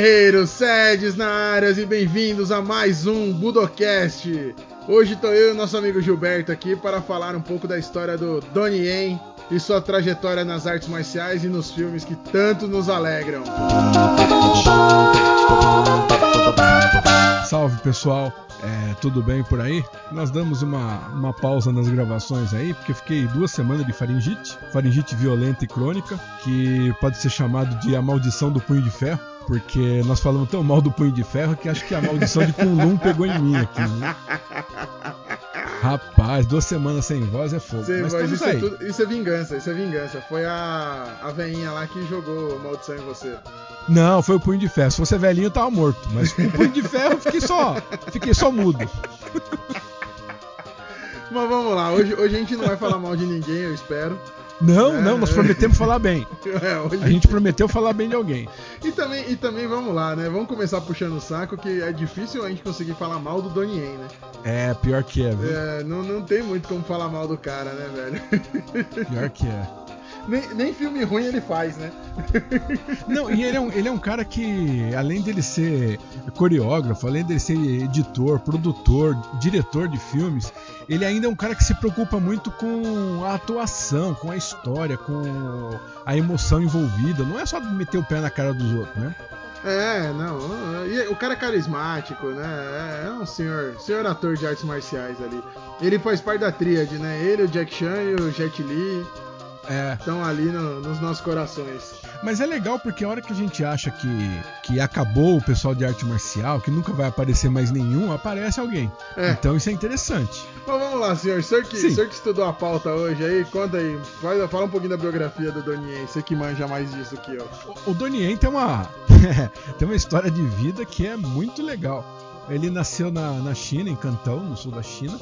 guerreiros, sedes na área e bem-vindos a mais um Budocast. Hoje tô eu e nosso amigo Gilberto aqui para falar um pouco da história do Donnie Yen e sua trajetória nas artes marciais e nos filmes que tanto nos alegram. Salve pessoal, é, tudo bem por aí? Nós damos uma, uma pausa nas gravações aí, porque fiquei duas semanas de faringite, faringite violenta e crônica, que pode ser chamado de a maldição do punho de ferro, porque nós falamos tão mal do punho de ferro que acho que a maldição de Kunlun pegou em mim aqui. Né? Rapaz, duas semanas sem voz é fogo. Sem Mas voz, isso, é aí. tudo- isso é vingança, isso é vingança. Foi a, a veinha lá que jogou maldição em você. Não, foi o punho de ferro. Se fosse velhinho, eu tava morto. Mas com o punho de ferro, eu fiquei só, fiquei só mudo. Mas vamos lá, hoje, hoje a gente não vai falar mal de ninguém, eu espero. Não, É, não, nós prometemos falar bem. É, hoje A gente prometeu falar bem de alguém. E também, e também vamos lá, né? Vamos começar puxando o saco, que é difícil a gente conseguir falar mal do Donnie Yen, né? É, pior que é, viu? É, não, não tem muito como falar mal do cara, né, velho? Pior que é. Nem, nem filme ruim ele faz, né? Não, e ele é, um, ele é um cara que, além dele ser coreógrafo, além dele ser editor, produtor, diretor de filmes, ele ainda é um cara que se preocupa muito com a atuação, com a história, com a emoção envolvida. Não é só meter o pé na cara dos outros, né? É, não. e O cara é carismático, né? É, é um senhor, senhor ator de artes marciais ali. Ele faz parte da tríade, né? Ele, o Jack Chan e o Jet Li É. estão ali no- nos nossos corações. Mas é legal porque a hora que a gente acha que, que acabou o pessoal de arte marcial, que nunca vai aparecer mais nenhum, aparece alguém. É. Então isso é interessante. Mas vamos lá, senhor. O senhor que, o senhor que estudou a pauta hoje aí, conta aí. Fala, fala um pouquinho da biografia do Donnie Yen, você que manja mais disso aqui, ó. O Donnie Yen tem uma, tem uma história de vida que é muito legal. Ele nasceu na, na China, em Cantão, no sul da China,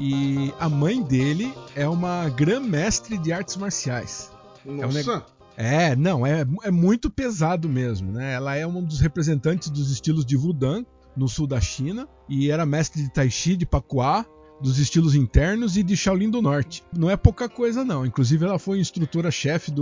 e a mãe dele é uma grã-mestre de artes marciais. Nossa! um neg- É, não, é, é muito pesado mesmo, né? Ela é um dos representantes dos estilos de Wudan no sul da China e era mestre de Tai Chi, de Pacuá, dos estilos internos e de Shaolin do Norte. Não é pouca coisa não, inclusive ela foi instrutora-chefe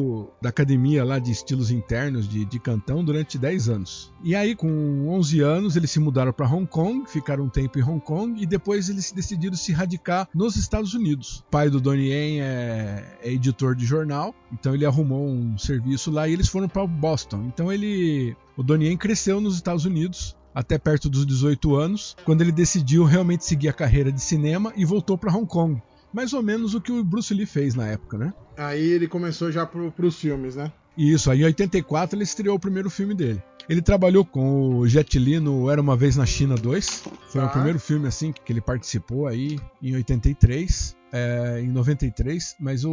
da academia lá de estilos internos de, de Cantão durante 10 anos. E aí com 11 anos eles se mudaram para Hong Kong, ficaram um tempo em Hong Kong e depois eles decidiram se radicar nos Estados Unidos. O pai do Donnie Yen é, é editor de jornal, então ele arrumou um serviço lá e eles foram para Boston. Então ele, o Donnie Yen cresceu nos Estados Unidos até perto dos 18 anos, quando ele decidiu realmente seguir a carreira de cinema e voltou para Hong Kong. Mais ou menos o que o Bruce Lee fez na época, né? Aí ele começou já pro, pros filmes, né? E Isso, aí em 84 ele estreou o primeiro filme dele. Ele trabalhou com o Jet Li no Era Uma Vez na China 2. Foi Tá. o primeiro filme assim que ele participou aí em 83, é, em 93, mas o,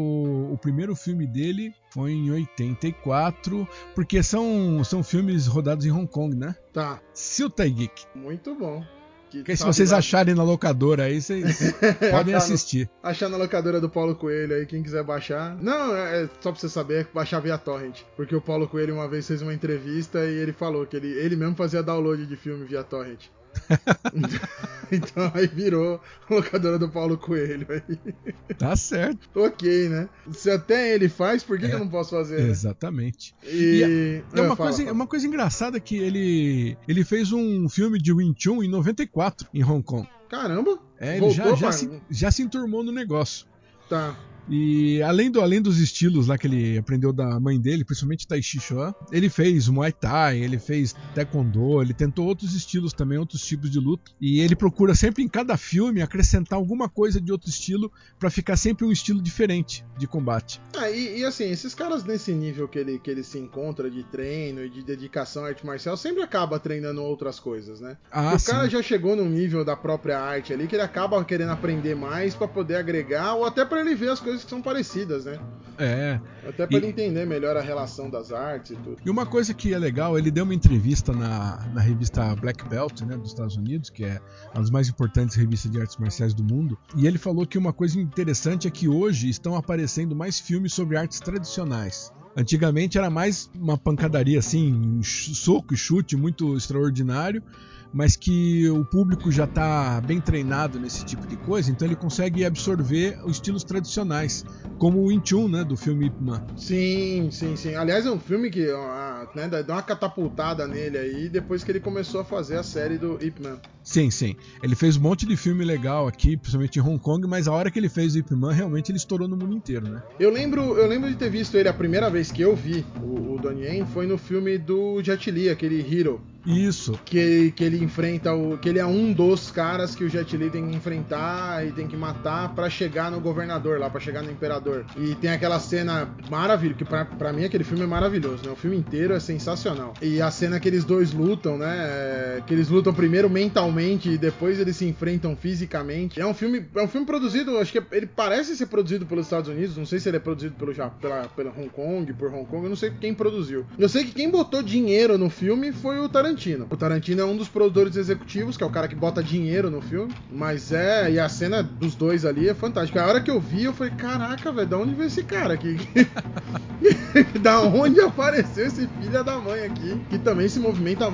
o primeiro filme dele foi em 84, porque são, são filmes rodados em Hong Kong, né? Tá, Siu Tai Geek. muito bom. Que Que se vocês lá- acharem na locadora aí, vocês podem Achar no- assistir. Achar na locadora do Paulo Coelho aí, quem quiser baixar. Não, é é só pra você saber, é baixar via torrent. Porque o Paulo Coelho uma vez fez uma entrevista e ele falou que ele, ele mesmo fazia download de filme via torrent. então aí virou locadora do Paulo Coelho aí. Tá certo. ok, né? Se até ele faz, por que, que eu não posso fazer? né? Exatamente. E, É uma, Ah, coisa, fala. uma coisa engraçada que ele, ele fez um filme de Wing Chun em 94 em Hong Kong. Caramba! É, ele Voltou, já, já, se, já se enturmou no negócio. Tá. E além, do, além dos estilos lá que ele aprendeu da mãe dele, principalmente Tai Chi Chuan, ele fez Muay Thai, ele fez Taekwondo, ele tentou outros estilos também, outros tipos de luta. E ele procura sempre em cada filme acrescentar alguma coisa de outro estilo pra ficar sempre um estilo diferente de combate. Ah, e, e assim, esses caras nesse nível que ele, que ele se encontra de treino e de dedicação à arte marcial sempre acaba treinando outras coisas, né? Ah, o sim. cara já chegou num nível da própria arte ali que ele acaba querendo aprender mais pra poder agregar ou até pra ele ver as coisas que são parecidas, né? É. Até pra E- entender melhor a relação das artes e tudo. E uma coisa que é legal, ele deu uma entrevista na, na revista Black Belt, né, dos Estados Unidos, que é uma das mais importantes revistas de artes marciais do mundo, e ele falou que uma coisa interessante é que hoje estão aparecendo mais filmes sobre artes tradicionais. Antigamente era mais uma pancadaria assim, um soco e chute muito extraordinário, mas que o público já está bem treinado nesse tipo de coisa, então ele consegue absorver os estilos tradicionais, como o Inchun, né, do filme Ip Man. Sim, sim, sim. Aliás, é um filme que né, dá uma catapultada nele aí depois que ele começou a fazer a série do Ip Man. Sim, sim. Ele fez um monte de filme legal aqui, principalmente em Hong Kong, mas a hora que ele fez o Ip Man, realmente ele estourou no mundo inteiro, né? Eu lembro, eu lembro de ter visto ele a primeira vez que eu vi, o, o Donnie Yen, foi no filme do Jet Li, aquele Hero. Isso. Que, que ele enfrenta o. Que ele é um dos caras que o Jet Li tem que enfrentar e tem que matar para chegar no governador lá, para chegar no imperador. E tem aquela cena maravilhosa, que pra, mim aquele filme é maravilhoso, né? O filme inteiro é sensacional. E a cena que eles dois lutam, né? É, que eles lutam primeiro mentalmente e depois eles se enfrentam fisicamente. É um filme, é um filme produzido, acho que ele parece ser produzido pelos Estados Unidos, não sei se ele é produzido pelo Japão, pela, pela Hong Kong, por Hong Kong, eu não sei quem produziu. Eu sei que quem botou dinheiro no filme foi o Tarantino. Tarantino. O Tarantino é um dos produtores executivos, que é o cara que bota dinheiro no filme. Mas é, e a cena dos dois ali é fantástica. A hora que eu vi, eu falei: caraca, velho, da onde veio esse cara aqui? da onde apareceu esse filho da mãe aqui? Que também se movimenta,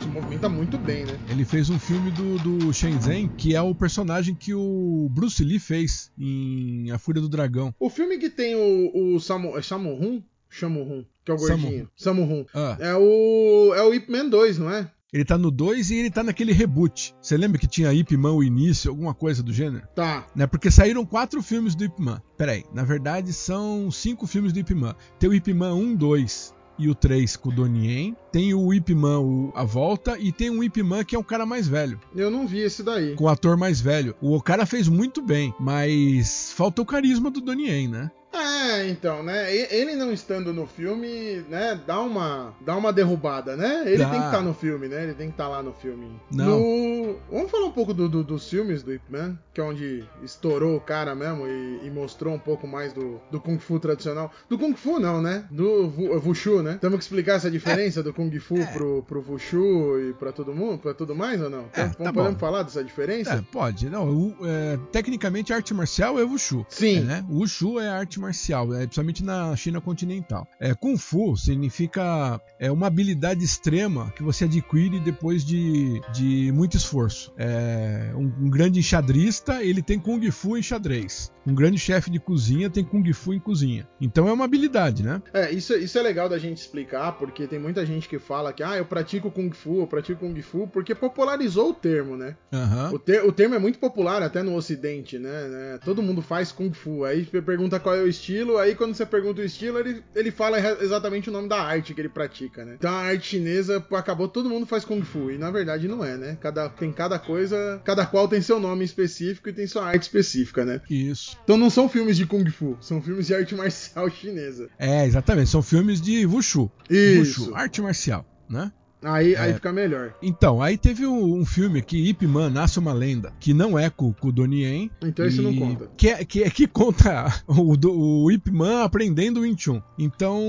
se movimenta muito bem, né? Ele fez um filme do, do Shenzhen, que é o personagem que o Bruce Lee fez em A Fúria do Dragão. O filme que tem o, o Samu, é Samu Hun? Shamu que é o gordinho. Samu Hun. Ah. É o é o Ip Man 2, não é? Ele tá no 2 e ele tá naquele reboot. Você lembra que tinha Ip Man o início, alguma coisa do gênero? Tá. Né? Porque saíram quatro filmes do Ip Man. Peraí, na verdade são cinco filmes do Ip Man. Tem o Ip Man 1, 2 e o 3 com o Donnie Yen. Tem o Ip Man o, a volta e tem um Ip Man que é o cara mais velho. Eu não vi esse daí. Com o ator mais velho. O cara fez muito bem, mas falta o carisma do Donnie né? É, então, né? Ele não estando no filme, né, dá uma, dá uma derrubada, né? Ele dá. tem que estar tá no filme, né? Ele tem que estar tá lá no filme. Não. No... Vamos falar um pouco do, do, dos filmes do Ip Man, que é onde estourou o cara mesmo e, e, mostrou um pouco mais do, do Kung Fu tradicional. Do Kung Fu não, né? Do Wushu, né? Temos que explicar essa diferença é. do Kung Fu é. pro, pro Wushu e pra todo mundo, pra tudo mais ou não? É, então, tá podemos bom. falar dessa diferença? É, pode. Não, o, é, tecnicamente arte marcial é Wushu. Sim. Né? O Wushu é arte marcial, é, principalmente na China continental. É, Kung Fu significa é, uma habilidade extrema que você adquire depois de, de muito esforço. É, um, um grande enxadrista, ele tem Kung Fu em xadrez. Um grande chefe de cozinha tem Kung Fu em cozinha. Então é uma habilidade, né? É, isso, isso é legal da gente explicar, porque tem muita gente que fala que, ah, eu pratico Kung Fu, eu pratico Kung Fu, porque popularizou o termo, né? Uhum. O, ter, o termo é muito popular até no Ocidente, né? né? Todo mundo faz Kung Fu. Aí pergunta qual é o estilo, aí quando você pergunta o estilo, ele, ele fala exatamente o nome da arte que ele pratica, né? Então a arte chinesa acabou, todo mundo faz Kung Fu. E na verdade não é, né? Cada, tem cada coisa, cada qual tem seu nome específico e tem sua arte específica, né? Isso. Então não são filmes de Kung Fu, são filmes de arte marcial chinesa. É, exatamente. São filmes de Wushu. Isso. Wushu, arte marcial, né? Aí, é. aí fica melhor. Então, aí teve um, um, filme que Ip Man nasce uma lenda, que não é com, com o Donnie Yen. Então isso não conta. Que, é, que, é, que conta o, o Ip Man aprendendo o Wing Chun. Então,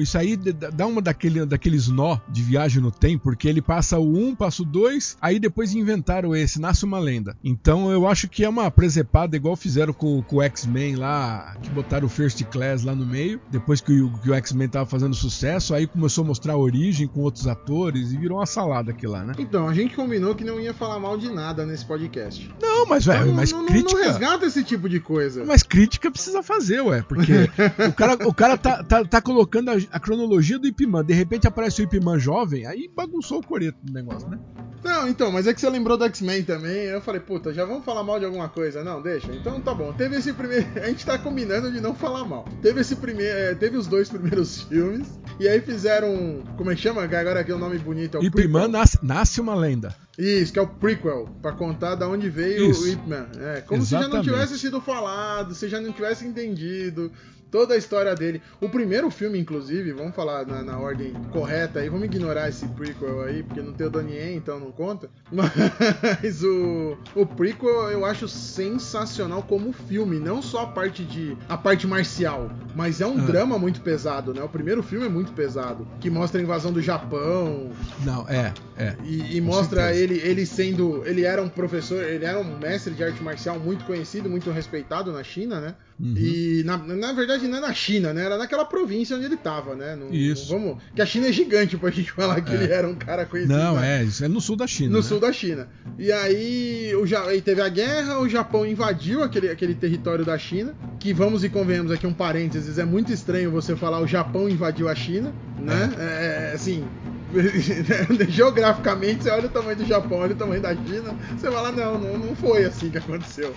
isso aí dá uma daquele, daqueles nó de viagem no tempo, porque ele passa o 1, passa o 2, aí depois inventaram esse, nasce uma lenda. Então eu acho que é uma presepada igual fizeram com, com o X-Men lá, que botaram o First Class lá no meio, depois que o, que o X-Men tava fazendo sucesso, aí começou a mostrar a origem com outros atores atores e virou uma salada aquilo lá, né? Então, a gente combinou que não ia falar mal de nada nesse podcast. Não, mas, velho, então, mas não, crítica. Não resgata esse tipo de coisa. Mas crítica precisa fazer, ué, porque o cara, o cara tá, tá, tá colocando a, a, cronologia do Ipman, de repente aparece o Ipman jovem, aí bagunçou o coreto do negócio, né? Não, então, mas é que você lembrou do X-Men também. Eu falei, puta, já vamos falar mal de alguma coisa? Não, deixa. Então tá bom. Teve esse primeiro. A gente tá combinando de não falar mal. Teve esse primeiro. É, teve os dois primeiros filmes. E aí fizeram. Como é que chama? Agora aqui é o nome bonito. É o Ip Man nasce, nasce, uma lenda. Isso, que é o prequel, para contar da onde veio Isso. o Ip Man. É, como Exatamente. se já não tivesse sido falado, se já não tivesse entendido toda a história dele. O primeiro filme, inclusive, vamos falar na, na ordem correta aí, vamos ignorar esse prequel aí, porque não tem o Yen, então não conta. Mas o, o prequel eu acho sensacional como filme, não só a parte de a parte marcial, mas é um ah. drama muito pesado, né? O primeiro filme é muito pesado, que mostra a invasão do Japão. Não, é, é. E, e mostra ele ele sendo, ele era um professor, ele era um mestre de arte marcial muito conhecido, muito respeitado na China, né? Uhum. E na, na verdade verdade, não é na China, né? Era naquela província onde ele tava, né? Não, Isso. vamos... Que a China é gigante pra gente falar que É. ele era um cara conhecido. Não, né? é, isso é no sul da China. No né? sul da China. E aí, o aí teve a guerra, o Japão invadiu aquele, aquele território da China, que vamos e convenhamos aqui um parênteses, é muito estranho você falar o Japão invadiu a China, né? É, assim, geograficamente, você olha o tamanho do Japão, olha o tamanho da China, você fala, não, não, não foi assim que aconteceu.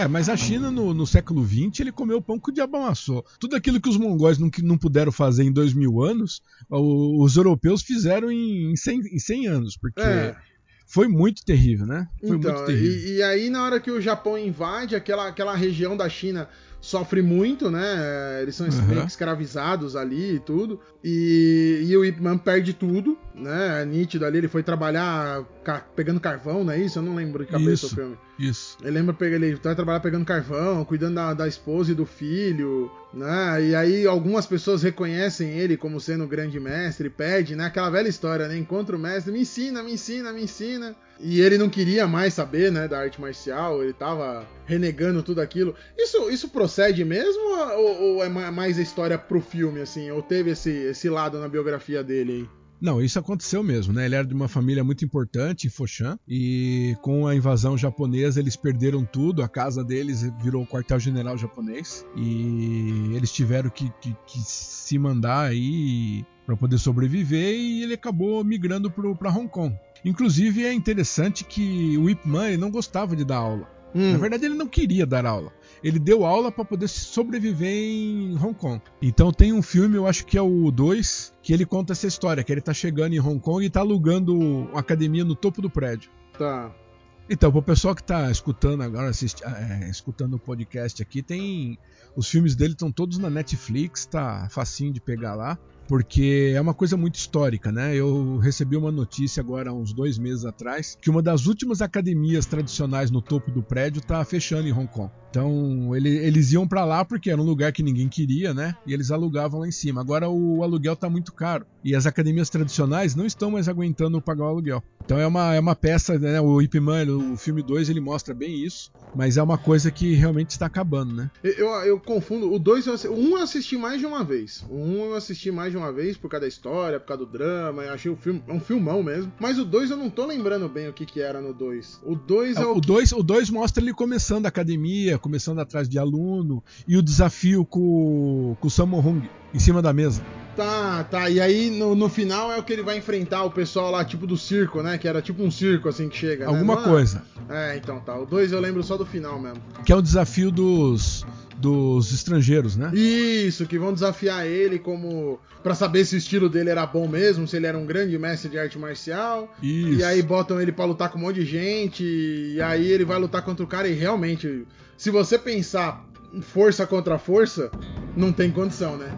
É, mas a China no, no século XX ele comeu pão que o diabo amassou. Tudo aquilo que os mongóis não, não puderam fazer em dois mil anos, os europeus fizeram em, em, 100, em 100 anos, porque É. foi muito terrível, né? Foi Então, muito terrível. e, e aí na hora que o Japão invade, aquela, aquela região da China sofre muito, né? Eles são Uhum. escravizados ali e tudo. E, e o Ip Man perde tudo, né? É nítido ali, ele foi trabalhar ca- pegando carvão, não é isso? Eu não lembro de cabeça Isso. o filme. Isso. Ele lembra ele vai trabalhar pegando carvão, cuidando da, da esposa e do filho, né? E aí algumas pessoas reconhecem ele como sendo o grande mestre, pede, né? Aquela velha história, né? Encontra o mestre, me ensina, me ensina, me ensina. E ele não queria mais saber, né, da arte marcial, ele tava renegando tudo aquilo. Isso, isso procede mesmo ou, ou é ma- mais a história pro filme, assim? Ou teve esse, esse lado na biografia dele aí? Não, isso aconteceu mesmo, né? Ele era de uma família muito importante em Foshan e com a invasão japonesa eles perderam tudo, a casa deles virou o quartel-general japonês e eles tiveram que, que- que se mandar aí para poder sobreviver e ele acabou migrando para Hong Kong. Inclusive é interessante que o Ip Man não gostava de dar aula. Hum, Na verdade, ele não queria dar aula. Ele deu aula para poder sobreviver em Hong Kong. Então tem um filme, eu acho que é o 2, que ele conta essa história, que ele tá chegando em Hong Kong e tá alugando uma academia no topo do prédio. tá. Então, pro pessoal que tá escutando agora, assisti- é, escutando o podcast aqui, tem. Os filmes dele estão todos na Netflix, tá facinho de pegar lá, porque é uma coisa muito histórica, né? Eu recebi uma notícia agora, há uns dois meses atrás, que uma das últimas academias tradicionais no topo do prédio tá fechando em Hong Kong. Então, ele- eles iam pra lá porque era um lugar que ninguém queria, né? E eles alugavam lá em cima. Agora o aluguel tá muito caro. E as academias tradicionais não estão mais aguentando pagar o aluguel. Então é uma, é uma peça, né? O Ip Man, o filme 2, ele mostra bem isso. Mas é uma coisa que realmente está acabando, né? Eu, eu, eu confundo. O 2 eu assi- o 1 um eu assisti mais de uma vez. O 1 um eu assisti mais de uma vez por causa da história, por causa do drama. Eu achei o filme. É um filmão mesmo. Mas o 2 eu não tô lembrando bem o que, que era no 2. O 2 é, o. O 2 o dois mostra ele começando a academia, começando atrás de aluno, e o desafio com, com o Sammo Hung em cima da mesa. Tá, tá. E aí no, no final é o que ele vai enfrentar o pessoal lá, tipo do circo, né? Que era tipo um circo assim que chega. né? Alguma Não é? coisa. É, então tá. O 2 eu lembro só do final mesmo. Que é o desafio dos, dos estrangeiros, né? Isso, que vão desafiar ele como. Pra saber se o estilo dele era bom mesmo, se ele era um grande mestre de arte marcial. Isso. E aí botam ele pra lutar com um monte de gente. E aí ele vai lutar contra o cara e realmente, se você pensar força contra força, não tem condição, né?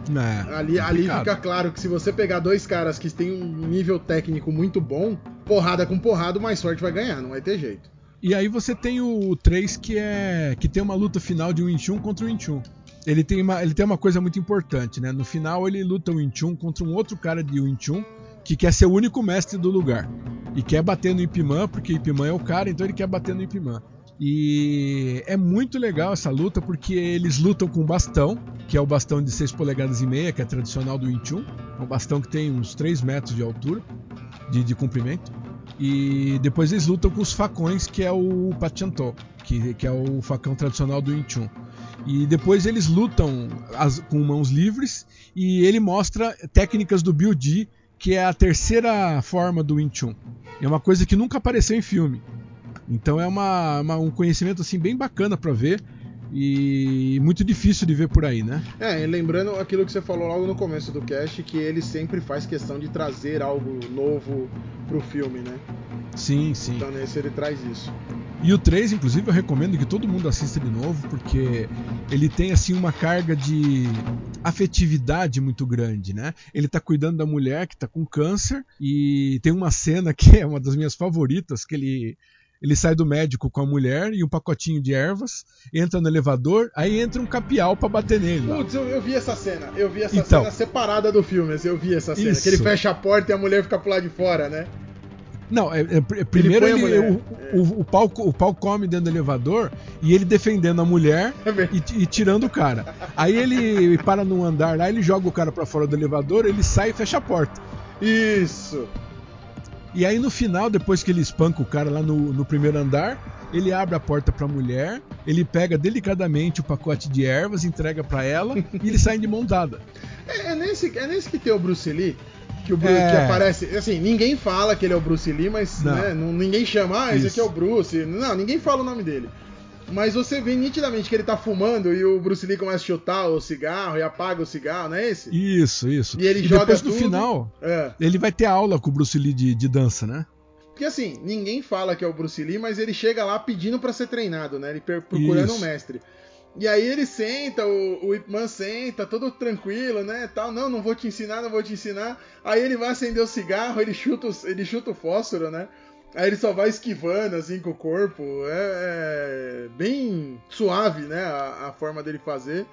É, Ali, ali fica claro que se você pegar dois caras que têm um nível técnico muito bom, porrada com porrada, o mais forte vai ganhar, não vai ter jeito. E aí você tem o 3 que é que tem uma luta final de Wing Chun contra o Wing. Ele tem, uma, ele tem uma coisa muito importante, né? No final ele luta o Wing contra um outro cara de Wing que quer ser o único mestre do lugar. E quer bater no Ip Man, porque Ip Man é o cara, então ele quer bater no Ip Man. E é muito legal essa luta porque eles lutam com bastão, que é o bastão de 6 polegadas e meia, que é tradicional do Wing. É um bastão que tem uns 3 metros de altura, de, de comprimento. E depois eles lutam com os facões, que é o Pachanto, que, que é o facão tradicional do Wing Chun. E depois eles lutam as- com mãos livres e ele mostra técnicas do Biu-Di, que é a terceira forma do Wing Chun. É uma coisa que nunca apareceu em filme. Então é uma, uma- um conhecimento assim bem bacana pra ver e muito difícil de ver por aí, né? É, e lembrando aquilo que você falou logo no começo do cast, que ele sempre faz questão de trazer algo novo pro filme, né? Sim, sim. Então nesse ele traz isso. E o 3, inclusive, eu recomendo que todo mundo assista de novo, porque ele tem assim uma carga de afetividade muito grande, né? Ele tá cuidando da mulher que tá com câncer e tem uma cena que é uma das minhas favoritas, que ele ele sai do médico com a mulher e um pacotinho de ervas, entra no elevador, aí entra um capial pra bater nele. Putz, eu, eu vi essa cena. Eu vi essa Então. cena separada do filme, assim, eu vi essa cena. Isso. Que ele fecha a porta e a mulher fica pro lado de fora, né? Não, é, é, primeiro ele, ele o, o, o, pau, o pau come dentro do elevador e ele defendendo a mulher e, e, tirando o cara. Aí ele para num andar lá, ele joga o cara para fora do elevador, ele sai e fecha a porta. Isso! E aí no final, depois que ele espanca o cara lá no, no primeiro andar, ele abre a porta pra mulher, ele pega delicadamente o pacote de ervas, entrega para ela e eles saem de montada. É, é, nesse, é nesse que tem o Bruce Lee. Que, o Bruce, é... que aparece. Assim, ninguém fala que ele é o Bruce Lee, mas não. Né, não ninguém chama, ah, esse Isso. aqui é o Bruce. Não, ninguém fala o nome dele. Mas você vê nitidamente que ele tá fumando e o Bruce Lee começa a chutar o cigarro e apaga o cigarro, não é esse? Isso, isso. E ele e joga depois no final, é. ele vai ter aula com o Bruce Lee de, de dança, né? Porque assim, ninguém fala que é o Bruce Lee, mas ele chega lá pedindo para ser treinado, né? Ele procurando isso. um mestre. E aí ele senta, o, o Ip Man senta, todo tranquilo, né? Tal, não, não vou te ensinar, não vou te ensinar. Aí ele vai acender o cigarro, ele chuta, ele chuta o fósforo, né? Aí ele só vai esquivando assim com o corpo. É, é bem suave, né? A, a, forma dele fazer.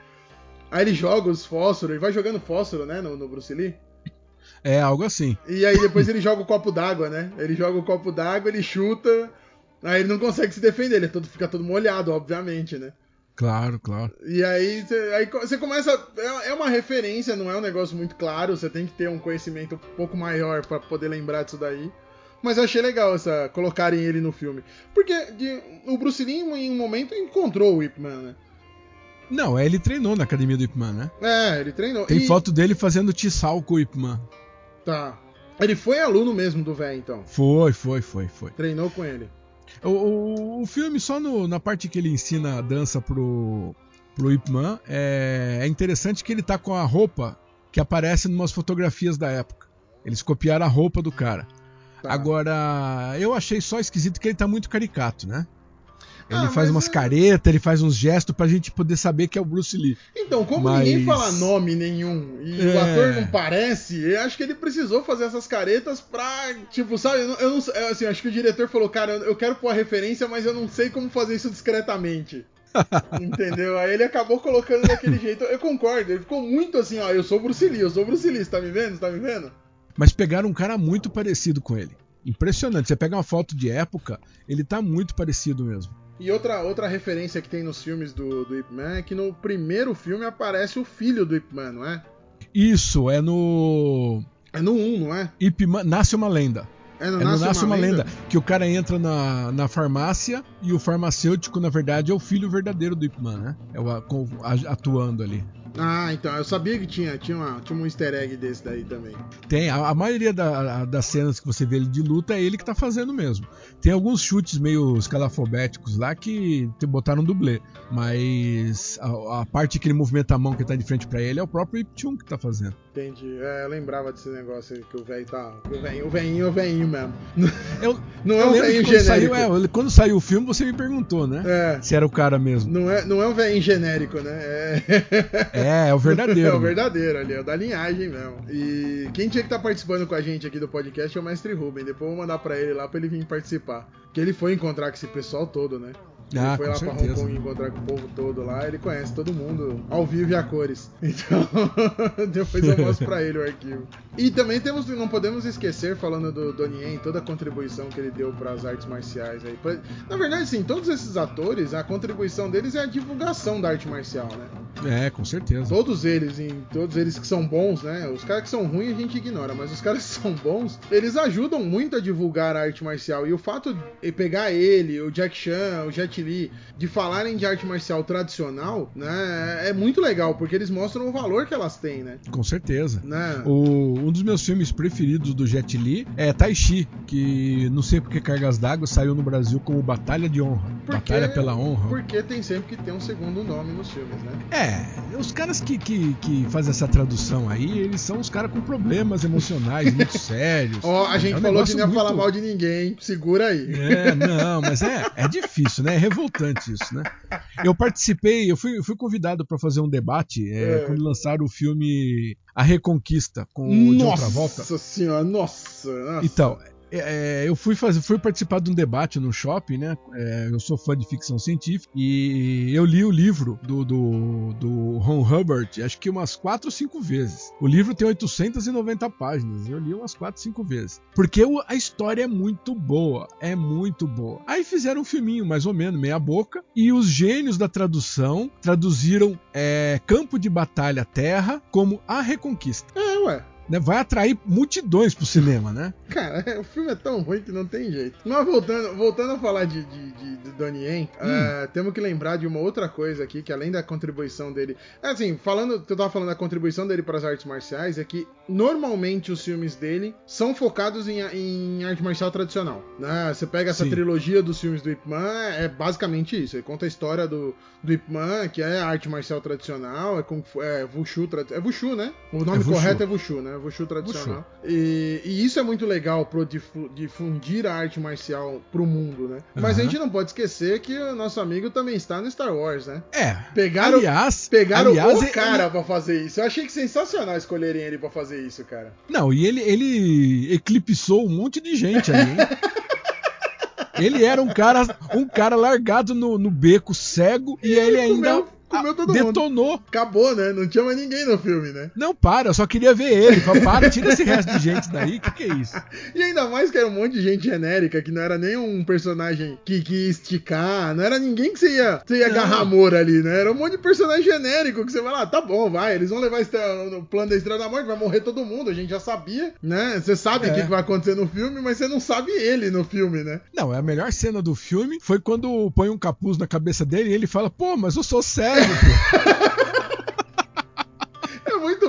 Aí ele joga os fósforos, ele vai jogando fósforo, né? No, no Bruce Lee. É, algo assim. E aí depois ele joga o copo d'água, né? Ele joga o copo d'água, ele chuta. Aí ele não consegue se defender, ele é todo, fica todo molhado, obviamente, né? Claro, claro. E aí, aí você começa. É, é uma referência, não é um negócio muito claro. Você tem que ter um conhecimento um pouco maior para poder lembrar disso daí. Mas eu achei legal essa colocarem ele no filme. Porque de, o Bruce Lee, em um momento, encontrou o Ip Man, né? Não, é, ele treinou na academia do Ip Man, né? É, ele treinou. Tem e... foto dele fazendo tissal com o Ip Man. Tá. Ele foi aluno mesmo do velho, então? Foi, foi, foi, foi. Treinou com ele. O, o, o filme, só no, na parte que ele ensina a dança pro, pro Ip Man, é, é interessante que ele tá com a roupa que aparece em umas fotografias da época. Eles copiaram a roupa do cara. Tá. Agora, eu achei só esquisito que ele tá muito caricato, né? Ele ah, faz umas é... caretas, ele faz uns gestos pra gente poder saber que é o Bruce Lee. Então, como mas... ninguém fala nome nenhum e é... o ator não parece, eu acho que ele precisou fazer essas caretas pra. Tipo, sabe, eu não, não assim, acho que o diretor falou, cara, eu quero pôr a referência, mas eu não sei como fazer isso discretamente. Entendeu? Aí ele acabou colocando daquele jeito. Eu concordo, ele ficou muito assim, ó, eu sou Bruce Lee, eu sou Bruce Lee, você tá me vendo? Você tá me vendo? Mas pegaram um cara muito parecido com ele. Impressionante. Você pega uma foto de época, ele tá muito parecido mesmo. E outra, outra referência que tem nos filmes do, do Ip Man é que no primeiro filme aparece o filho do Ip Man, não é? Isso, é no. É no 1, não é? Ip Man, Nasce uma Lenda. É no, é Nasce, Nasce uma, uma lenda. lenda. Que o cara entra na, na farmácia e o farmacêutico, na verdade, é o filho verdadeiro do Ip Man, né? É o, atuando ali. Ah, então, eu sabia que tinha, tinha, uma, tinha um easter egg desse daí também. Tem, a, a maioria da, a, das cenas que você vê ele de luta é ele que tá fazendo mesmo. Tem alguns chutes meio escalafobéticos lá que botaram dublê, mas a, a, parte que ele movimenta a mão que tá de frente para ele é o próprio Ip Chun que tá fazendo. Entendi. É, eu lembrava desse negócio aí que o velho tá. O velhinho, o velhinho o velhinho mesmo. Eu, não é um velhinho genérico. Saiu, é, quando saiu o filme, você me perguntou, né? É. Se era o cara mesmo. Não é, não é um velhinho genérico, né? É. É, é o verdadeiro. é o verdadeiro ali, é o da linhagem mesmo. E quem tinha que estar tá participando com a gente aqui do podcast é o Mestre Ruben. Depois eu vou mandar pra ele lá pra ele vir participar. Que ele foi encontrar com esse pessoal todo, né? Ele ah, foi lá certeza. pra Hong Kong encontrar com o povo todo lá, ele conhece todo mundo ao vivo e a cores. Então, depois eu mostro pra ele o arquivo. E também temos, não podemos esquecer, falando do Donnie toda a contribuição que ele deu para as artes marciais aí. Na verdade, sim, todos esses atores, a contribuição deles é a divulgação da arte marcial, né? É, com certeza. Todos eles, em, todos eles que são bons, né? Os caras que são ruins a gente ignora, mas os caras que são bons, eles ajudam muito a divulgar a arte marcial. E o fato de pegar ele, o Jack Chan, o Jet Li, de falarem de arte marcial tradicional, né? É muito legal, porque eles mostram o valor que elas têm, né? Com certeza. Né? O um dos meus filmes preferidos do Jet Li é Tai Chi, que não sei porque Cargas d'Água saiu no Brasil como Batalha de Honra. Porque, Batalha pela Honra. Porque tem sempre que ter um segundo nome nos filmes, né? É, os caras que, que, que fazem essa tradução aí, eles são os caras com problemas emocionais muito sérios. Ó, oh, a gente é um falou que não ia muito... falar mal de ninguém, segura aí. É, não, mas é, é difícil, né? É revoltante isso, né? Eu participei, eu fui, eu fui convidado para fazer um debate é, é. quando lançaram o filme a Reconquista com o John Travolta. Nossa senhora, nossa, nossa. Então, é, eu fui fazer, fui participar de um debate no shopping, né? É, eu sou fã de ficção científica e eu li o livro do, do, do Ron Hubbard, acho que umas 4 ou 5 vezes. O livro tem 890 páginas, eu li umas 4, 5 vezes. Porque a história é muito boa, é muito boa. Aí fizeram um filminho, mais ou menos, meia boca, e os gênios da tradução traduziram é, Campo de Batalha Terra como A Reconquista. É, ué né, vai atrair multidões pro cinema, né? Cara, o filme é tão ruim que não tem jeito. Mas voltando, voltando a falar de, de, de, de Donnie Yen, hum. uh, temos que lembrar de uma outra coisa aqui, que além da contribuição dele. Assim, falando, eu tava falando da contribuição dele para as artes marciais, é que normalmente os filmes dele são focados em, em arte marcial tradicional. Né? Você pega essa Sim. trilogia dos filmes do Ip Man, é basicamente isso. Ele conta a história do, do Ip Man, que é arte marcial tradicional, é, Kung Fu, é Wushu, é Wushu, né? O nome é correto é Wushu, né? Wushu tradicional. Wushu. E, e, isso é muito legal pro difundir a arte marcial pro mundo, né? Uhum. Mas a gente não pode esquecer que o nosso amigo também está no Star Wars, né? É. Pegaram, aliás, pegaram aliás, o cara ele... pra fazer isso. Eu achei que sensacional escolherem ele pra fazer isso, cara. Não, e ele, ele eclipsou um monte de gente aí, hein? Ele era um cara, um cara largado no, no beco, cego, e, e ele ainda comeu, comeu todo detonou. mundo. Acabou, né? Não tinha mais ninguém no filme, né? Não, para, eu só queria ver ele. Fala, para, tira esse resto de gente daí, que que é isso? E ainda mais que era um monte de gente genérica, que não era nem um personagem que, que ia esticar, não era ninguém que você ia, você ia agarrar amor ali, né? Era um monte de personagem genérico que você vai lá, tá bom, vai, eles vão levar no plano da Estrela da Morte, vai morrer todo mundo, a gente já sabia, né? Você sabe o é. que, que vai acontecer no filme, mas você não sabe ele no filme, né? Não, a melhor cena do filme foi quando põe um capuz na cabeça dele e ele fala, pô, mas eu sou cego, pô.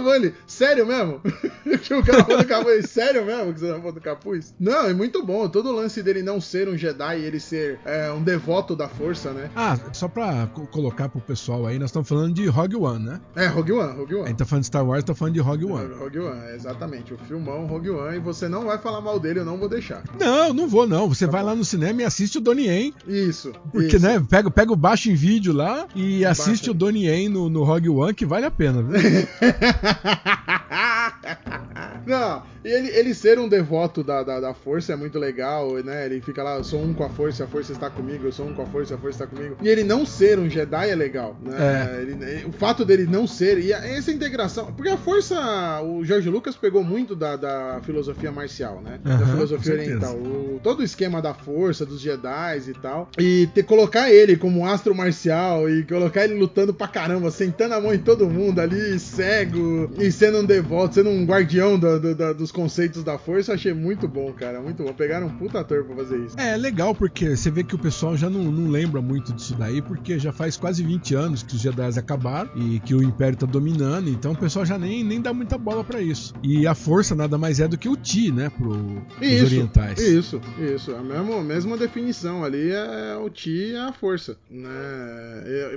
ele. Sério mesmo? que o cara falou do capuz. Sério mesmo que você tá falando do capuz? Não, é muito bom. Todo o lance dele não ser um Jedi e ele ser é, um devoto da força, né? Ah, só pra colocar pro pessoal aí, nós estamos falando de Rogue One, né? É, Rogue One, Rogue One. A gente tá falando de Star Wars, tá falando de Rogue One. É, Rogue One, exatamente. O filmão Rogue One. E você não vai falar mal dele, eu não vou deixar. Não, não vou não. Você tá vai bom. lá no cinema e assiste o Donnie Yen. Isso. Porque, isso. né, pega, pega o baixo em vídeo lá e assiste Baixa. o Donnie Yen no, no Rogue One, que vale a pena, viu? Não, ele, ele ser um devoto da, da, da, força é muito legal, né? Ele fica lá, eu sou um com a força, a força está comigo, eu sou um com a força, a força está comigo. E ele não ser um Jedi é legal, né? É. Ele, o fato dele não ser, e essa integração. Porque a força, o George Lucas pegou muito da, da filosofia marcial, né? Uhum, da filosofia oriental. O, todo o esquema da força, dos Jedi e tal. E ter, colocar ele como astro marcial e colocar ele lutando pra caramba, sentando a mão em todo mundo ali, cego, e sendo um devoto, sendo um guardião do, do, do, dos conceitos da força, achei muito bom, cara. Muito bom. Pegaram um puta ator pra fazer isso. É, legal, porque você vê que o pessoal já não, não lembra muito disso daí, porque já faz quase 20 anos que os Jedi acabaram e que o Império tá dominando, então o pessoal já nem, nem dá muita bola para isso. E a força nada mais é do que o Ti, né, pro, isso, orientais. Isso, isso. A mesma, mesma definição ali é o Ti e a força, né?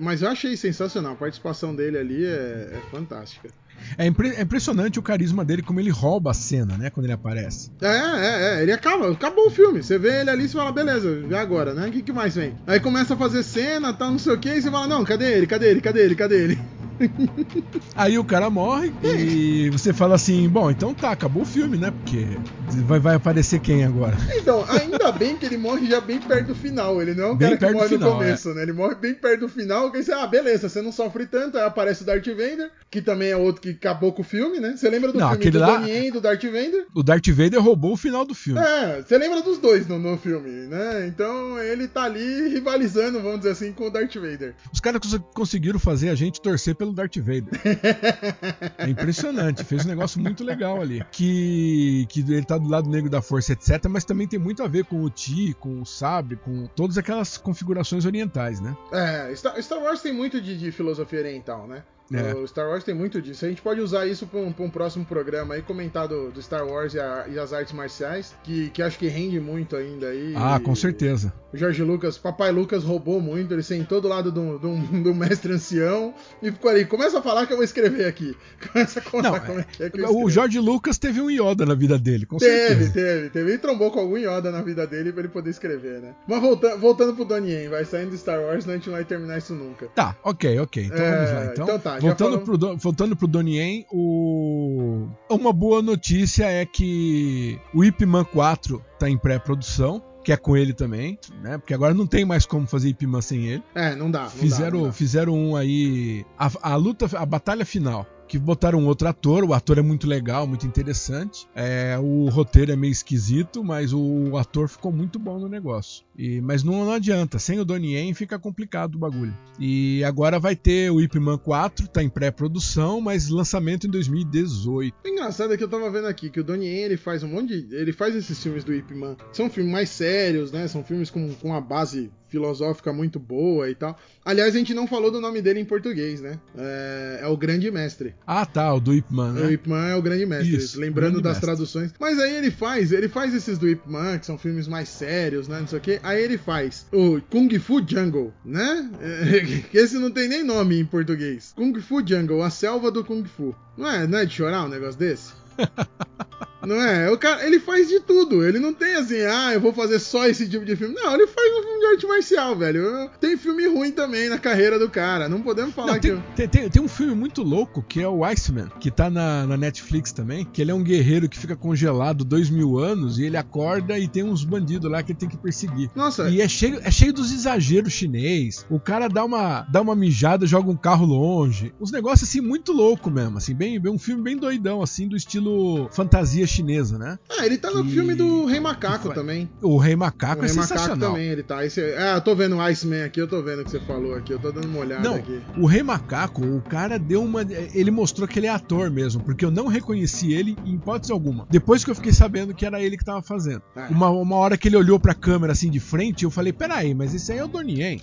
mas eu achei sensacional. A participação dele ali é, é fantástica. É, impre é, impressionante o carisma dele, como ele rouba a cena, né? Quando ele aparece. É, é, é. Ele acaba, acabou o filme. Você vê ele ali e fala, beleza, já agora, né? O que, que mais vem? Aí começa a fazer cena, tá, não sei o que, e você fala, não, cadê ele? Cadê ele? Cadê ele? Cadê ele? Aí o cara morre e você fala assim: bom, então tá, acabou o filme, né? Porque vai, vai aparecer quem agora? Então, ainda bem que ele morre já bem perto do final. Ele não é um bem cara que morre final, no começo, é. né? Ele morre bem perto do final. Que você, ah, beleza, você não sofre tanto. Aí aparece o Darth Vader, que também é outro que acabou com o filme, né? Você lembra do não, filme do lá... Donnie do Darth Vader? O Darth Vader roubou o final do filme. É, você lembra dos dois no, no filme, né? Então ele tá ali rivalizando, vamos dizer assim, com o Darth Vader. Os caras conseguiram fazer a gente torcer pelo Darth Vader. é impressionante, fez um negócio muito legal ali. Que, que ele tá do lado negro da força, etc. Mas também tem muito a ver com o Ti, com o Sabre, com todas aquelas configurações orientais, né? É, Star, Star Wars tem muito de, de filosofia oriental, né? É. O Star Wars tem muito disso. A gente pode usar isso para um, um, próximo programa aí, comentar do, do Star Wars e, a, e, as artes marciais, que, que acho que rende muito ainda aí. Ah, com certeza. o Jorge Lucas, papai Lucas roubou muito, ele sentou do lado do, do, do mestre ancião e ficou ali, começa a falar que eu vou escrever aqui. Começa a contar Não, como é que é que eu O escrevo. Jorge Lucas teve um Yoda na vida dele, com Teve, certeza. teve, teve. Ele trombou com algum Yoda na vida dele pra ele poder escrever, né? Mas volta, voltando pro Donnie Yen, vai saindo do Star Wars, senão a gente não vai terminar isso nunca. Tá, ok, ok. Então É, vamos lá. Então, então tá, voltando, falamos- pro, Don- voltando pro Donnie Yen, o... uma boa notícia é que o Ip Man 4 tá em pré-produção, que é com ele também, né? Porque agora não tem mais como fazer Ip Man sem ele. É, não dá. Não fizeram, dá, não fizeram um aí. A, a luta, a batalha final. Que botaram outro ator, o ator é muito legal, muito interessante. É, o roteiro é meio esquisito, mas o ator ficou muito bom no negócio. E, mas não, não adianta, sem o Donnie Yen fica complicado o bagulho. E agora vai ter o Ip Man 4, tá em pré-produção, mas lançamento em 2018. O engraçado é que eu tava vendo aqui que o Donnie Yen, ele faz um monte de. Ele faz esses filmes do Ip Man. São filmes mais sérios, né? São filmes com, com uma base filosófica muito boa e tal. Aliás, a gente não falou do nome dele em português, né? É, é o Grande Mestre. Ah, tá, o do Ip Man, O né? Ip Man é o Grande Mestre. Isso, lembrando Grande das Mestre. traduções. Mas aí ele faz, ele faz esses do Ip Man, que são filmes mais sérios, né? Não sei o quê. Aí ele faz o Kung Fu Jungle, né? Que Esse não tem nem nome em português. Kung Fu Jungle, a selva do Kung Fu. Não é, não é de chorar um negócio desse? Não é? O cara, ele faz de tudo. Ele não tem assim, ah, eu vou fazer só esse tipo de filme. Não, ele faz um filme de arte marcial, velho. Tem filme ruim também na carreira do cara. Não podemos falar Não, que. tem, tem, tem- tem um filme muito louco que é o Iceman, que tá na, na Netflix também, que ele é um guerreiro que fica congelado dois mil anos e ele acorda e tem uns bandidos lá que ele tem que perseguir. Nossa, E é cheio, é cheio dos exageros chinês. O cara dá uma, dá uma mijada, joga um carro longe. Uns negócios assim muito louco mesmo, assim, bem, bem um filme bem doidão assim do estilo fantasia chinesa, né? ah, ele tá no que- filme do Rei Macaco que também. O Rei Macaco o é Rei Macaco sensacional. também, ele tá. Esse, é, eu tô vendo o Iceman aqui, eu tô vendo o que você falou aqui, eu tô dando uma olhada Não, aqui. o Rei Macaco, o cara deu uma. Ele mostrou que ele é ator mesmo, porque eu não reconheci ele em hipótese alguma. Depois que eu fiquei sabendo que era ele que tava fazendo. Uma, uma hora que ele olhou pra câmera assim de frente, eu falei: peraí, mas esse aí é o Donnie.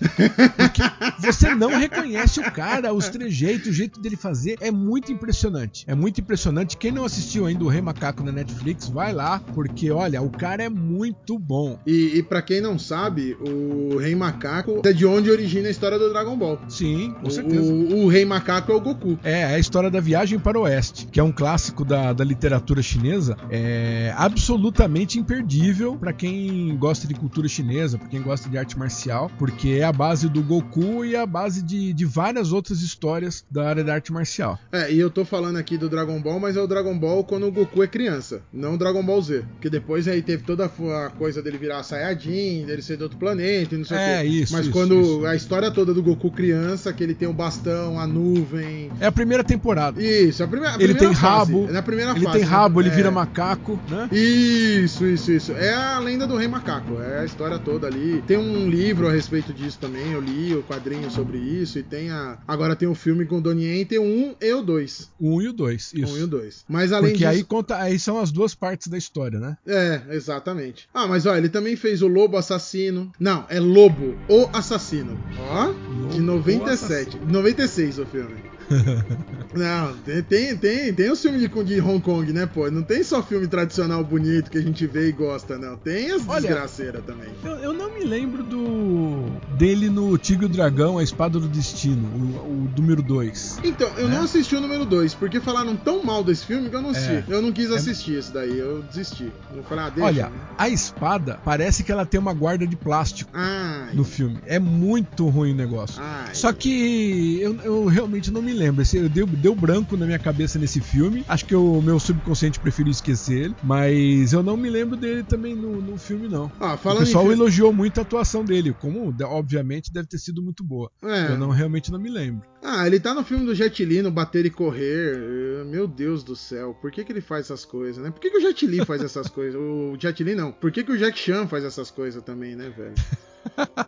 Porque você não reconhece o cara, os trejeitos, o jeito dele fazer é muito impressionante. É muito impressionante. Quem não assistiu ainda o Rei Macaco na Netflix, vai lá, porque olha, o cara é muito bom. E, e para quem não sabe, o Rei Macaco é de onde origina a história do Dragon Ball. Sim, com certeza. o, o Rei Macaco é o Goku. É, é a história da viagem para o oeste, que é um clássico da, da literatura chinesa, é absolutamente imperdível para quem gosta de cultura chinesa, para quem gosta de arte marcial, porque é a base do Goku e a base de, de várias outras histórias da área da arte marcial. É, e eu tô falando aqui do Dragon Ball, mas é o Dragon Ball quando o Goku é criança, não Dragon Ball Z. Porque depois aí teve toda a coisa dele virar Saiyajin, dele ser de outro planeta e não sei É, o quê. isso, Mas isso, quando isso. a história toda do Goku criança, que ele tem o bastão, a nuvem. É a primeira temporada. Isso, a primeira, a Ele primeira tem fase, rabo, é na primeira Ele fase. tem rabo, né? ele É. vira macaco, né? Isso, isso, isso. É a lenda do Rei Macaco. É a história toda ali. Tem um livro a respeito disso também. Eu li o quadrinho sobre isso. E tem a. Agora tem o filme com o Donnie Yen, tem o 1 e o 2. O 1 e o 2, O 1 e o isso. 2. Mas além Porque disso. aí conta, aí são as duas partes da história, né? É, exatamente. Ah, mas ó, ele também fez o Lobo Assassino. Não, é Lobo, o Assassino. Ó, de Lobo, 97. 96 o filme. Não, tem, tem, tem, tem os filmes de, de Hong Kong, né, pô? Não tem só filme tradicional bonito que a gente vê e gosta, não. Tem as Olha, desgraceiras também. Eu, eu não me lembro do dele no Tigre e o Dragão, a Espada do Destino, o, o número 2. Então, eu Né? não assisti o número 2, porque falaram tão mal desse filme que eu não assisti. É. Eu não quis assistir esse daí, eu desisti. Eu falei, ah, deixa. Olha, né? a espada parece que ela tem uma guarda de plástico Ai, no filme. É muito ruim o negócio. ai. Só que eu, eu realmente não me lembro. Esse, deu, deu branco na minha cabeça nesse filme. Acho que o meu subconsciente preferiu esquecer ele. Mas eu não me lembro dele também no, no filme, não. Ah, O pessoal em elogiou muito a atuação dele, como obviamente deve ter sido muito boa. É. Eu não realmente não me lembro. Ah, ele tá no filme do Jet Li, no Bater e Correr. Meu Deus do céu, por que, que ele faz essas coisas, né? Por que, que o Jet Li faz essas coisas? O Jet Li não. Por que, que o Jack Chan faz essas coisas também, né, velho?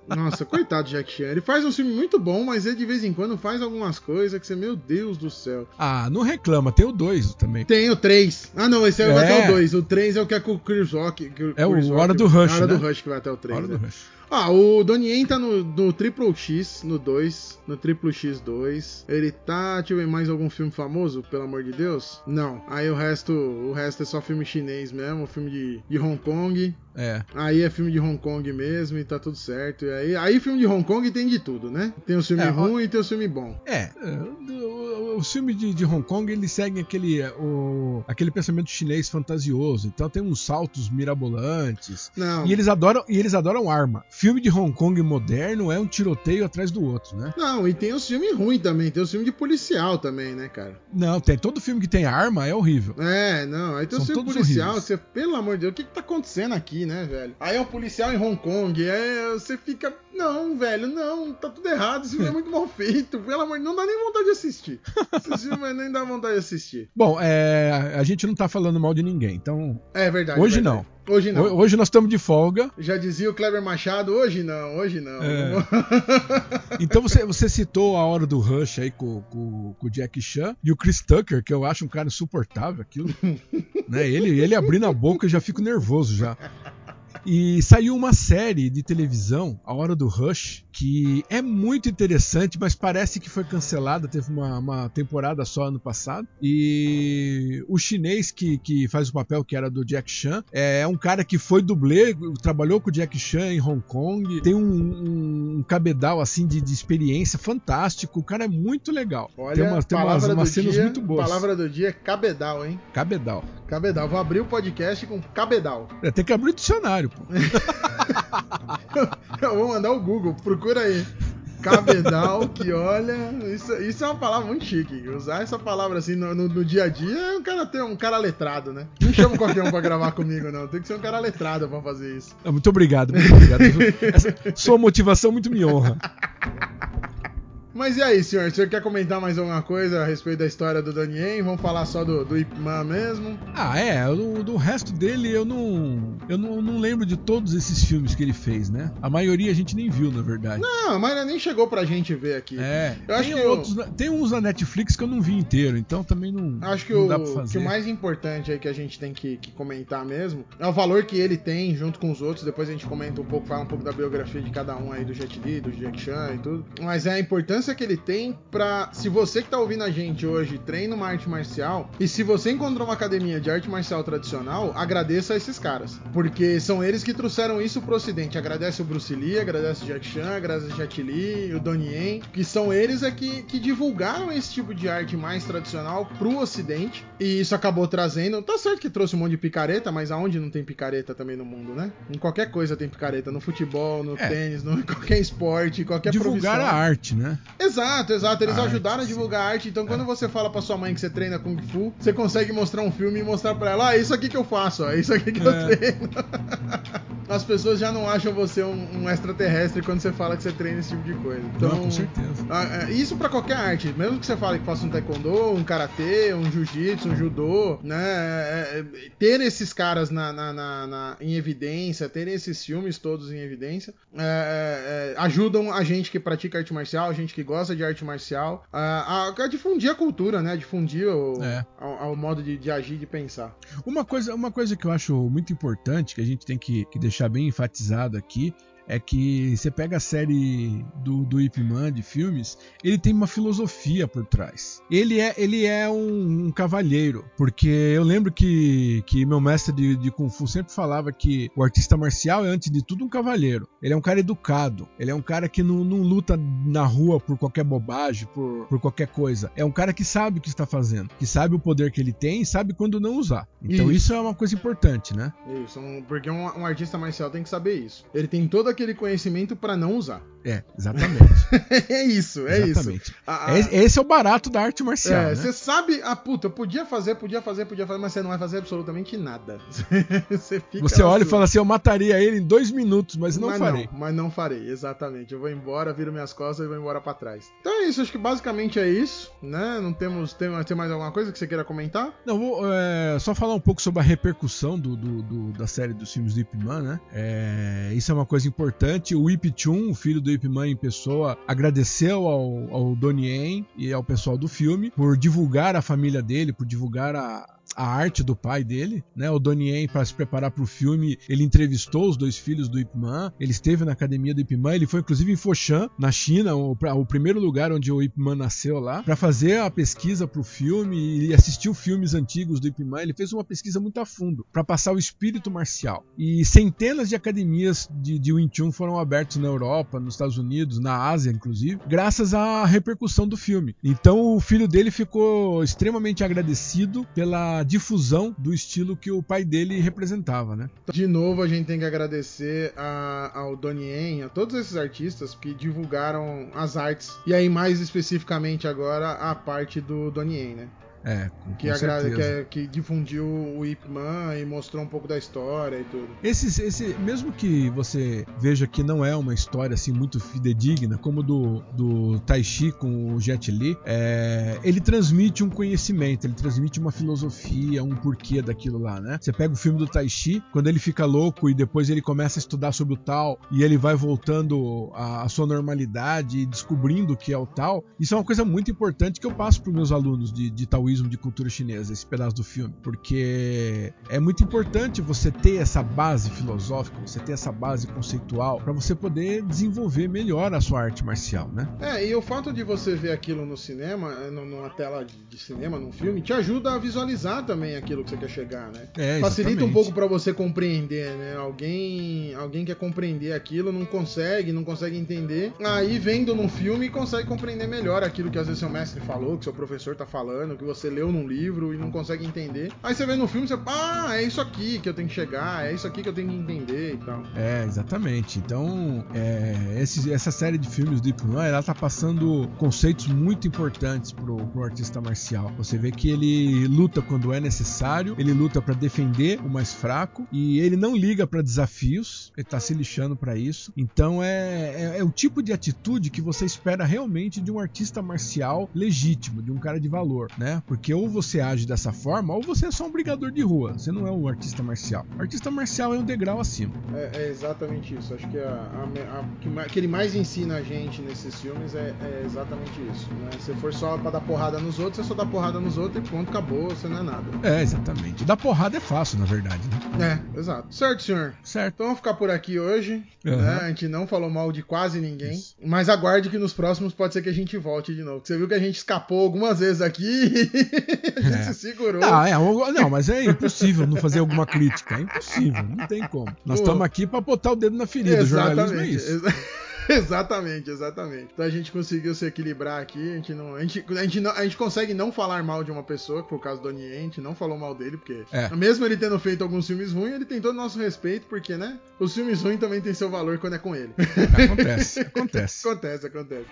Nossa, coitado do Jack Chan. Ele faz um filme muito bom, mas ele de vez em quando faz algumas coisas que você, meu Deus do céu. Ah, não reclama, tem o 2 também. Tem o 3. Ah, não, esse é, É. vai até o 2. O 3 é o que é com o Chris Rock. É o Chris Hora Rock- do Rush, Hora né? do Rush que vai até o 3. Hora do né? Rush. Ah, o Donnie Yen tá no, no Triple X, no 2, no Triple X2. Ele tá, deixa eu ver, mais algum filme famoso, pelo amor de Deus? Não. Aí o resto, o resto é só filme chinês mesmo, filme de, de Hong Kong. É. Aí é filme de Hong Kong mesmo e tá tudo certo. E aí, aí filme de Hong Kong tem de tudo, né? Tem o filme É, ruim e tem o filme bom. É, o, o filme de, de Hong Kong ele segue aquele, o, aquele pensamento chinês fantasioso. Então tem uns saltos mirabolantes. Não. E eles adoram e eles adoram arma. Filme de Hong Kong moderno é um tiroteio atrás do outro, né? Não, e tem os filmes ruins também, tem os filmes de policial também, né, cara? Não, tem todo filme que tem arma é horrível. É, não, aí tem os São filmes todos policial, horríveis. você, pelo amor de Deus, o que que tá acontecendo aqui, né, velho? Aí é um policial em Hong Kong, aí você fica, não, velho, não, tá tudo errado, esse filme é muito mal feito, pelo amor de Deus, não dá nem vontade de assistir. Esse filme nem dá vontade de assistir. Bom, é, a gente não tá falando mal de ninguém, então É verdade. Hoje é verdade. Hoje não. ho- hoje nós estamos de folga. Já dizia o Kleber Machado, hoje não, hoje não. É. Então você, você citou a hora do Rush aí com, com, com o Jack Chan e o Chris Tucker, que eu acho um cara insuportável aquilo. né? ele, ele abrindo a boca eu já fico nervoso já. E saiu uma série de televisão, A Hora do Rush, que é muito interessante, mas parece que foi cancelada. Teve uma, uma temporada só ano passado. E o chinês que, que faz o papel, que era do Jack Chan, é um cara que foi dublê, trabalhou com o Jack Chan em Hong Kong, tem um, um, um cabedal assim de, de experiência fantástico. O cara é muito legal. Olha, tem umas, tem umas, palavra umas do cenas dia, muito boas. palavra do dia é cabedal, hein? Cabedal. Cabedal. Vou abrir o podcast com cabedal. É, tem que abrir o dicionário. Eu vou mandar o Google, procura aí. Cabedal, que olha. Isso, isso é uma palavra muito chique. Usar essa palavra assim no, no- no dia a dia é um cara ter um cara letrado, né? Não chama qualquer um pra gravar comigo, não. Tem que ser um cara letrado pra fazer isso. Muito obrigado, muito obrigado. Essa sua motivação muito me honra. Mas e aí, senhor? O senhor quer comentar mais alguma coisa a respeito da história do Donnie Vamos falar só do, do Ip Man mesmo? Ah, é, do, do resto dele eu não. Eu não, não lembro de todos esses filmes que ele fez, né? A maioria a gente nem viu, na verdade. Não, mas nem chegou pra gente ver aqui. É, Eu acho tem, que eu- outros, na- tem uns na Netflix que eu não vi inteiro, então também não, Acho que não o, dá pra que fazer. o mais importante aí que a gente tem que, que comentar mesmo é o valor que ele tem junto com os outros. Depois a gente comenta um pouco, fala um pouco da biografia de cada um aí, do Jet Li, do Jack Chan e tudo. Mas é a importância que ele tem pra. Se você que tá ouvindo a gente hoje treina uma arte marcial, e se você encontrou uma academia de arte marcial tradicional, agradeça a esses caras. Porque são eles que trouxeram isso pro ocidente. Agradece o Bruce Lee, agradece o Jack Chan, agradece o Jet Li, o Donnie Yen, que são eles é que, que divulgaram esse tipo de arte mais tradicional pro ocidente. E isso acabou trazendo. Tá certo que trouxe um monte de picareta, mas aonde não tem picareta também no mundo, né? Em qualquer coisa tem picareta. No futebol, no É. tênis, no, em qualquer esporte, qualquer Divulgar a arte, né? Exato, exato. Eles A ajudaram arte, a divulgar a arte. Então, quando você fala pra sua mãe que você treina Kung Fu, você consegue mostrar um filme e mostrar pra ela: ah, isso aqui que eu faço, ó, é isso aqui que eu É. treino. As pessoas já não acham você um, um extraterrestre quando você fala que você treina esse tipo de coisa. Então, Não, com certeza. ah, é, isso pra qualquer arte, mesmo que você fale que faça um taekwondo, um karatê, um jiu-jitsu, um judô, né? é, é, ter esses caras na, na- na- na- em evidência, ter esses filmes todos em evidência, é, ajudam a gente que pratica arte marcial, a gente que gosta de arte marcial, a, a- difundir a cultura, né? Difundir o, ao modo de, de agir, de pensar. Uma coisa, uma coisa que eu acho muito importante, que a gente tem que, que deixar bem enfatizado aqui, é que você pega a série do, do Ip Man de filmes, ele tem uma filosofia por trás. Ele é, ele é um, um cavalheiro, porque eu lembro que, que meu mestre de, de Kung Fu sempre falava que o artista marcial é, antes de tudo, um cavalheiro. Ele é um cara educado, ele é um cara que não, não luta na rua por qualquer bobagem, por, por qualquer coisa. É um cara que sabe o que está fazendo, que sabe o poder que ele tem e sabe quando não usar. Então Isso. isso é uma coisa importante, né? Isso, um- porque um, um artista marcial tem que saber isso. Ele tem todo aquele conhecimento pra não usar. É, exatamente. é isso, é isso. exatamente. A- a- É- Esse é o barato da arte marcial. É, né? você sabe, ah, puta, eu podia fazer, podia fazer, podia fazer, mas você não vai fazer absolutamente nada. você fica Você olha e sua. fala assim: eu mataria ele em dois minutos, mas não mas farei. Não, mas não farei, exatamente. Eu vou embora, viro minhas costas e vou embora pra trás. Então é isso, acho que basicamente é isso, né? Não temos. Tem, tem mais alguma coisa que você queira comentar? Não, vou é, só falar um pouco sobre a repercussão do, do- do- da série dos filmes do Ip Man, né? É, isso é uma coisa importante. O Ip Chun, o filho do Ip Man em pessoa, agradeceu ao, ao Donnie Yen e ao pessoal do filme por divulgar a família dele, por divulgar a, a arte do pai dele, né? O Donnie para se preparar para o filme, ele entrevistou os dois filhos do Ip Man, ele esteve na academia do Ip Man, ele foi inclusive em Foshan, na China, o, o primeiro lugar onde o Ip Man nasceu lá, para fazer a pesquisa para o filme e assistiu filmes antigos do Ip Man. Ele fez uma pesquisa muito a fundo para passar o espírito marcial. E centenas de academias de, de Wing Chun foram abertas na Europa, nos Estados Unidos, na Ásia, inclusive, graças à repercussão do filme. Então o filho dele ficou extremamente agradecido pela difusão do estilo que o pai dele representava, né? De novo, a gente tem que agradecer a, ao Donnie Yen, a todos esses artistas que divulgaram as artes. E aí, mais especificamente agora, a parte do Donnie Yen, né? É, com, que, com agrada, que, é- que difundiu o Ip Man e mostrou um pouco da história e tudo. Esses, esse, mesmo que você veja que não é uma história assim muito fidedigna, como do, do Tai Chi com o Jet Li, é, ele transmite um conhecimento, ele transmite uma filosofia, um porquê daquilo lá, né? Você pega o filme do Tai Chi, quando ele fica louco e depois ele começa a estudar sobre o tal e ele vai voltando à, à sua normalidade e descobrindo o que é o tal, isso é uma coisa muito importante que eu passo para meus alunos de, de taoísmo de cultura chinesa, esse pedaço do filme, porque é muito importante você ter essa base filosófica, você ter essa base conceitual para você poder desenvolver melhor a sua arte marcial, né? É, e o fato de você ver aquilo no cinema, eh, nu- numa tela de, cinema, num filme, te ajuda a visualizar também aquilo que você quer chegar, né? É, Facilita um pouco pra você compreender, né? Alguém, alguém quer compreender aquilo, não consegue, não consegue entender. Aí vendo num filme consegue compreender melhor aquilo que às vezes seu mestre falou, que seu professor tá falando, que você leu num livro e não consegue entender. Aí você vê no filme, você, ah, é isso aqui que eu tenho que chegar, é isso aqui que eu tenho que entender e tal. É, exatamente. Então, é, esse- essa série de filmes do Ip Man, ela tá passando conceitos muito importantes pro, pro artista marcial. Você vê que ele luta quando é necessário, ele luta pra defender o mais fraco e ele não liga pra desafios, ele tá se lixando pra isso. Então, é, é, é o tipo de atitude que você espera realmente de um artista marcial legítimo, de um cara de valor, né? Porque ou você age dessa forma, ou você é só um brigador de rua. Você não é um artista marcial. Artista marcial é um degrau acima. É, é exatamente isso. Acho que a, a- a- que ma- que ele mais ensina a gente nesses filmes é, é exatamente isso. Né? Se for só pra dar porrada nos outros, você só dá porrada nos outros e pronto, acabou, você não é nada. É, exatamente. Dar porrada é fácil, na verdade, né? É, exato. Certo, senhor. Certo. Então vamos ficar por aqui hoje. Aham. né? A gente não falou mal de quase ninguém. Isso. Mas aguarde que nos próximos pode ser que a gente volte de novo. Você viu que a gente escapou algumas vezes aqui a gente É. se segurou. Não, é, não, mas é impossível não fazer alguma crítica. É impossível, não tem como. Nós estamos aqui para botar o dedo na ferida. O jornalismo é isso. Exa- Exatamente, exatamente. Então a gente conseguiu se equilibrar aqui. A gente, não, a, gente, a, gente não- a gente consegue não falar mal de uma pessoa, que foi o caso do gente não falou mal dele, porque É. mesmo ele tendo feito alguns filmes ruins, ele tem todo o nosso respeito, porque, né? Os filmes ruins também têm seu valor quando é com ele. Acontece, acontece. acontece, acontece.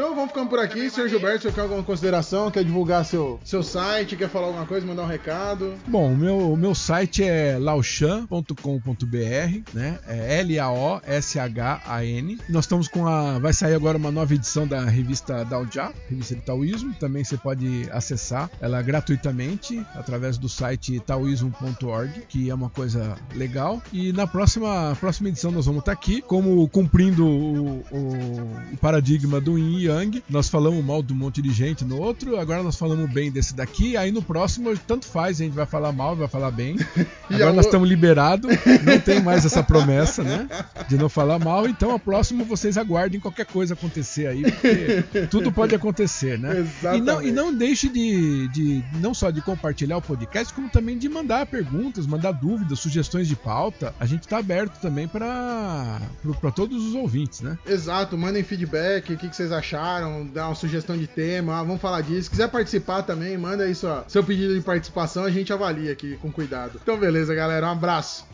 Então vamos ficando por aqui. Senhor Gilberto, você quer alguma consideração? Quer divulgar seu, seu site? Quer falar alguma coisa? Mandar um recado? Bom, o meu, meu site é laochan.com.br, né? É L-A-O-S-H-A-N. Nós estamos com a. Vai sair agora uma nova edição da revista Daojá, revista de Taoísmo. Também você pode acessar ela gratuitamente através do site taoísmo.org, que é uma coisa legal. E na próxima, próxima edição nós vamos estar aqui, como cumprindo o, o- o paradigma do Yin Yang. Nós falamos mal de um monte de gente no outro, agora nós falamos bem desse daqui. Aí no próximo, tanto faz, a gente vai falar mal, vai falar bem. Agora nós estamos liberados, não tem mais essa promessa, né? De não falar mal. Então, a próxima vocês aguardem qualquer coisa acontecer aí, porque tudo pode acontecer, né? E não, e não deixe de, de não só de compartilhar o podcast, como também de mandar perguntas, mandar dúvidas, sugestões de pauta. A gente está aberto também para todos os ouvintes, né? Exato, mandem feedback, o que, que vocês acharam, dá uma sugestão de tema, ah, vamos falar disso. Se quiser participar também, manda aí sua, seu pedido de participação, a gente avalia aqui com cuidado. Então beleza, galera, um abraço.